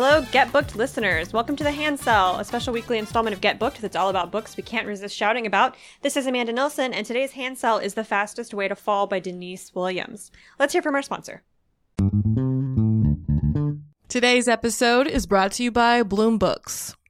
Hello, Get Booked listeners. Welcome to the Hand Sell, a special weekly installment of Get Booked that's all about books we can't resist shouting about. This is Amanda Nelson, and today's Hand Sell is The Fastest Way to Fall by Denise Williams. Let's hear from our sponsor. Today's episode is brought to you by Bloom Books.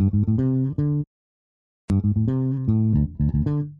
Thank you.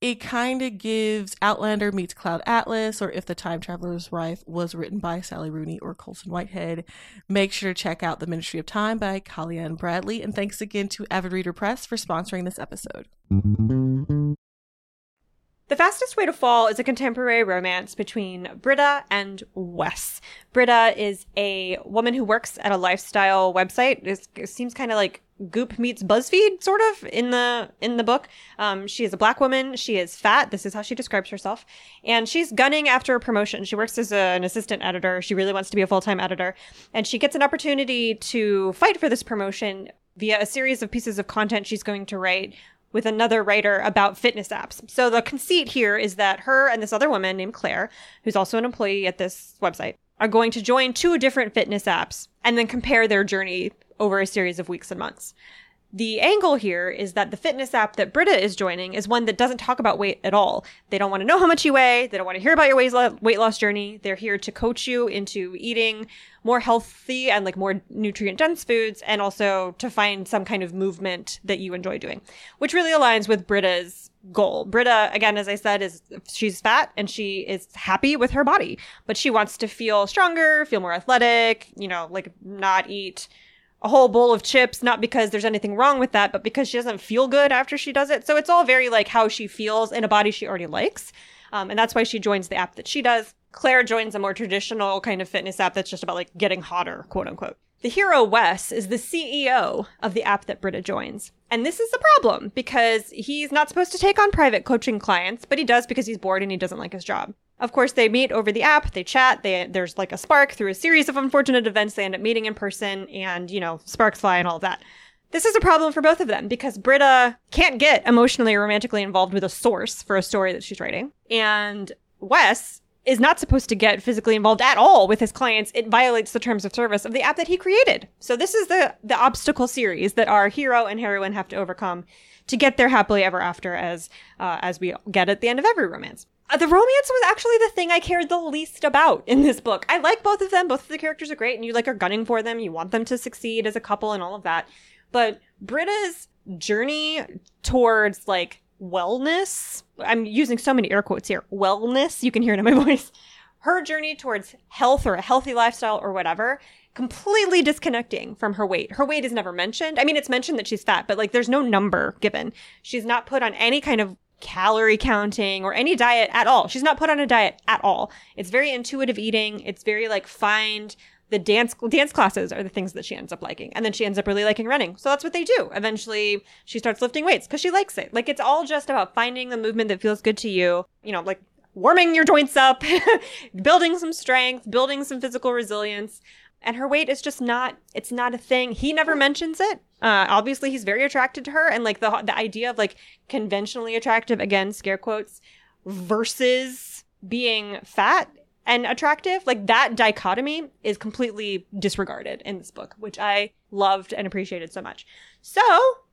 it kind of gives Outlander meets Cloud Atlas, or If the Time Traveler's Wife was written by Sally Rooney or Colson Whitehead. Make sure to check out The Ministry of Time by Kaliane Bradley. And thanks again to Avid Reader Press for sponsoring this episode. The Fastest Way to Fall is a contemporary romance between Britta and Wes. Britta is a woman who works at a lifestyle website. It seems kind of like Goop meets BuzzFeed, sort of in the in the book. Um, she is a black woman. She is fat. This is how she describes herself, and she's gunning after a promotion. She works as a, an assistant editor. She really wants to be a full time editor, and she gets an opportunity to fight for this promotion via a series of pieces of content she's going to write with another writer about fitness apps. So the conceit here is that her and this other woman named Claire, who's also an employee at this website, are going to join two different fitness apps and then compare their journey over a series of weeks and months. The angle here is that the fitness app that Britta is joining is one that doesn't talk about weight at all. They don't want to know how much you weigh. They don't want to hear about your weight loss journey. They're here to coach you into eating more healthy and like more nutrient dense foods and also to find some kind of movement that you enjoy doing, which really aligns with Britta's goal. Britta, again, as I said, is she's fat and she is happy with her body, but she wants to feel stronger, feel more athletic, you know, like not eat a whole bowl of chips, not because there's anything wrong with that, but because she doesn't feel good after she does it. So it's all very like how she feels in a body she already likes. Um, and that's why she joins the app that she does. Claire joins a more traditional kind of fitness app that's just about like getting hotter, quote unquote. The hero Wes is the CEO of the app that Britta joins. And this is a problem because he's not supposed to take on private coaching clients, but he does because he's bored and he doesn't like his job. Of course, they meet over the app, they chat, they, there's like a spark through a series of unfortunate events. They end up meeting in person and, you know, sparks fly and all of that. This is a problem for both of them because Britta can't get emotionally or romantically involved with a source for a story that she's writing. And Wes is not supposed to get physically involved at all with his clients. It violates the terms of service of the app that he created. So this is the the obstacle series that our hero and heroine have to overcome to get there happily ever after as uh, as we get at the end of every romance. Uh, the romance was actually the thing I cared the least about in this book. I like both of them. Both of the characters are great, and you like are gunning for them. You want them to succeed as a couple and all of that. But Britta's journey towards like wellness, I'm using so many air quotes here. Wellness, you can hear it in my voice. Her journey towards health or a healthy lifestyle or whatever completely disconnecting from her weight. Her weight is never mentioned. I mean, it's mentioned that she's fat, but like there's no number given. She's not put on any kind of calorie counting or any diet at all. She's not put on a diet at all. It's very intuitive eating. It's very like find the dance dance classes are the things that she ends up liking. And then she ends up really liking running. So that's what they do. Eventually she starts lifting weights because she likes it. Like it's all just about finding the movement that feels good to you. You know like warming your joints up building some strength building some physical resilience and her weight is just not it's not a thing. He never mentions it. Uh, obviously he's very attracted to her and like the the idea of like conventionally attractive again scare quotes versus being fat and attractive like that dichotomy is completely disregarded in this book which i loved and appreciated so much. So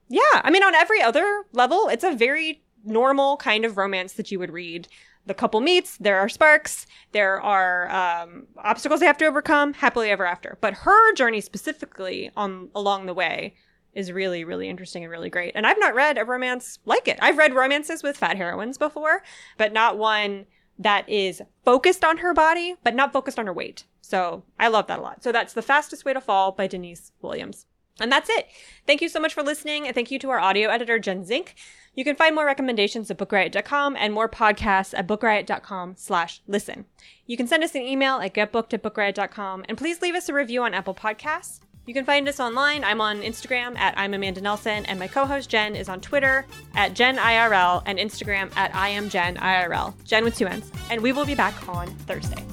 yeah i mean on every other level it's a very normal kind of romance that you would read the couple meets, there are sparks, there are um, obstacles they have to overcome, happily ever after. But her journey specifically on along the way is really, really interesting and really great. And I've not read a romance like it. I've read romances with fat heroines before, but not one that is focused on her body, but not focused on her weight. So I love that a lot. So that's The Fastest Way to Fall by Denise Williams. And that's it. Thank you so much for listening. And thank you to our audio editor, Jen Zink. You can find more recommendations at bookriot.com and more podcasts at bookriot.com slash listen. You can send us an email at getbooked at bookriot.com and please leave us a review on Apple Podcasts. You can find us online. I'm on Instagram at I'm Amanda Nelson, and my co-host Jen is on Twitter at JennIRL and Instagram at I am Jen IRL. Jen with two N's. And we will be back on Thursday.